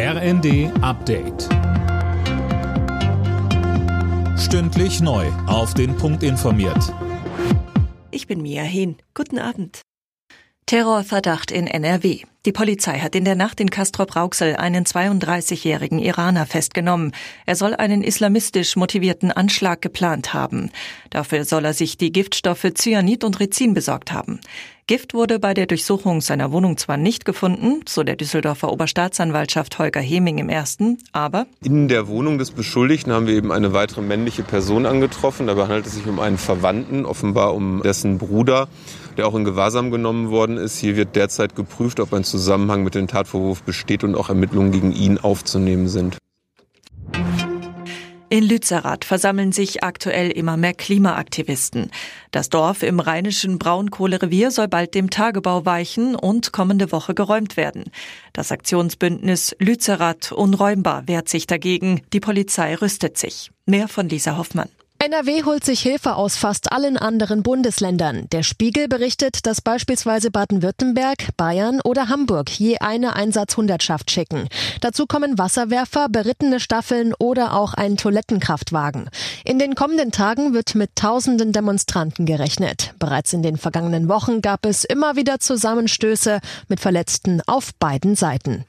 RND Update. Stündlich neu. Auf den Punkt informiert. Ich bin Mia Hehn. Guten Abend. Terrorverdacht in NRW. Die Polizei hat in der Nacht in Castrop-Rauxel einen 32-jährigen Iraner festgenommen. Er soll einen islamistisch motivierten Anschlag geplant haben. Dafür soll er sich die Giftstoffe Cyanid und Rizin besorgt haben. Gift wurde bei der Durchsuchung seiner Wohnung zwar nicht gefunden, so der Düsseldorfer Oberstaatsanwaltschaft Holger Heming im ersten, aber in der Wohnung des Beschuldigten haben wir eben eine weitere männliche Person angetroffen. Dabei handelt es sich um einen Verwandten, offenbar um dessen Bruder, der auch in Gewahrsam genommen worden ist. Hier wird derzeit geprüft, ob ein Zusammenhang mit dem Tatvorwurf besteht und auch Ermittlungen gegen ihn aufzunehmen sind. In Lützerath versammeln sich aktuell immer mehr Klimaaktivisten. Das Dorf im rheinischen Braunkohlerevier soll bald dem Tagebau weichen und kommende Woche geräumt werden. Das Aktionsbündnis Lützerath unräumbar wehrt sich dagegen. Die Polizei rüstet sich. Mehr von Lisa Hoffmann. NRW holt sich Hilfe aus fast allen anderen Bundesländern. Der Spiegel berichtet, dass beispielsweise Baden-Württemberg, Bayern oder Hamburg je eine Einsatzhundertschaft schicken. Dazu kommen Wasserwerfer, berittene Staffeln oder auch ein Toilettenkraftwagen. In den kommenden Tagen wird mit tausenden Demonstranten gerechnet. Bereits in den vergangenen Wochen gab es immer wieder Zusammenstöße mit Verletzten auf beiden Seiten.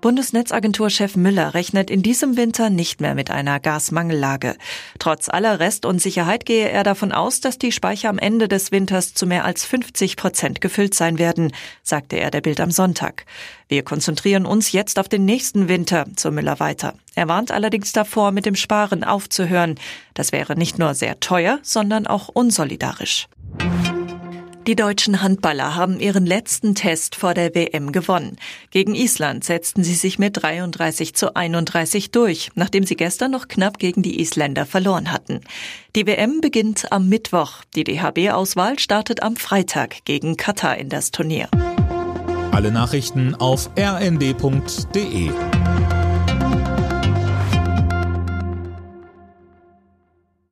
Bundesnetzagenturchef Müller rechnet in diesem Winter nicht mehr mit einer Gasmangellage. Trotz aller Restunsicherheit gehe er davon aus, dass die Speicher am Ende des Winters zu mehr als 50 Prozent gefüllt sein werden, sagte er der Bild am Sonntag. Wir konzentrieren uns jetzt auf den nächsten Winter, so Müller weiter. Er warnt allerdings davor, mit dem Sparen aufzuhören. Das wäre nicht nur sehr teuer, sondern auch unsolidarisch. Die deutschen Handballer haben ihren letzten Test vor der WM gewonnen. Gegen Island setzten sie sich mit 33 zu 31 durch, nachdem sie gestern noch knapp gegen die Isländer verloren hatten. Die WM beginnt am Mittwoch. Die DHB-Auswahl startet am Freitag gegen Katar in das Turnier. Alle Nachrichten auf rnd.de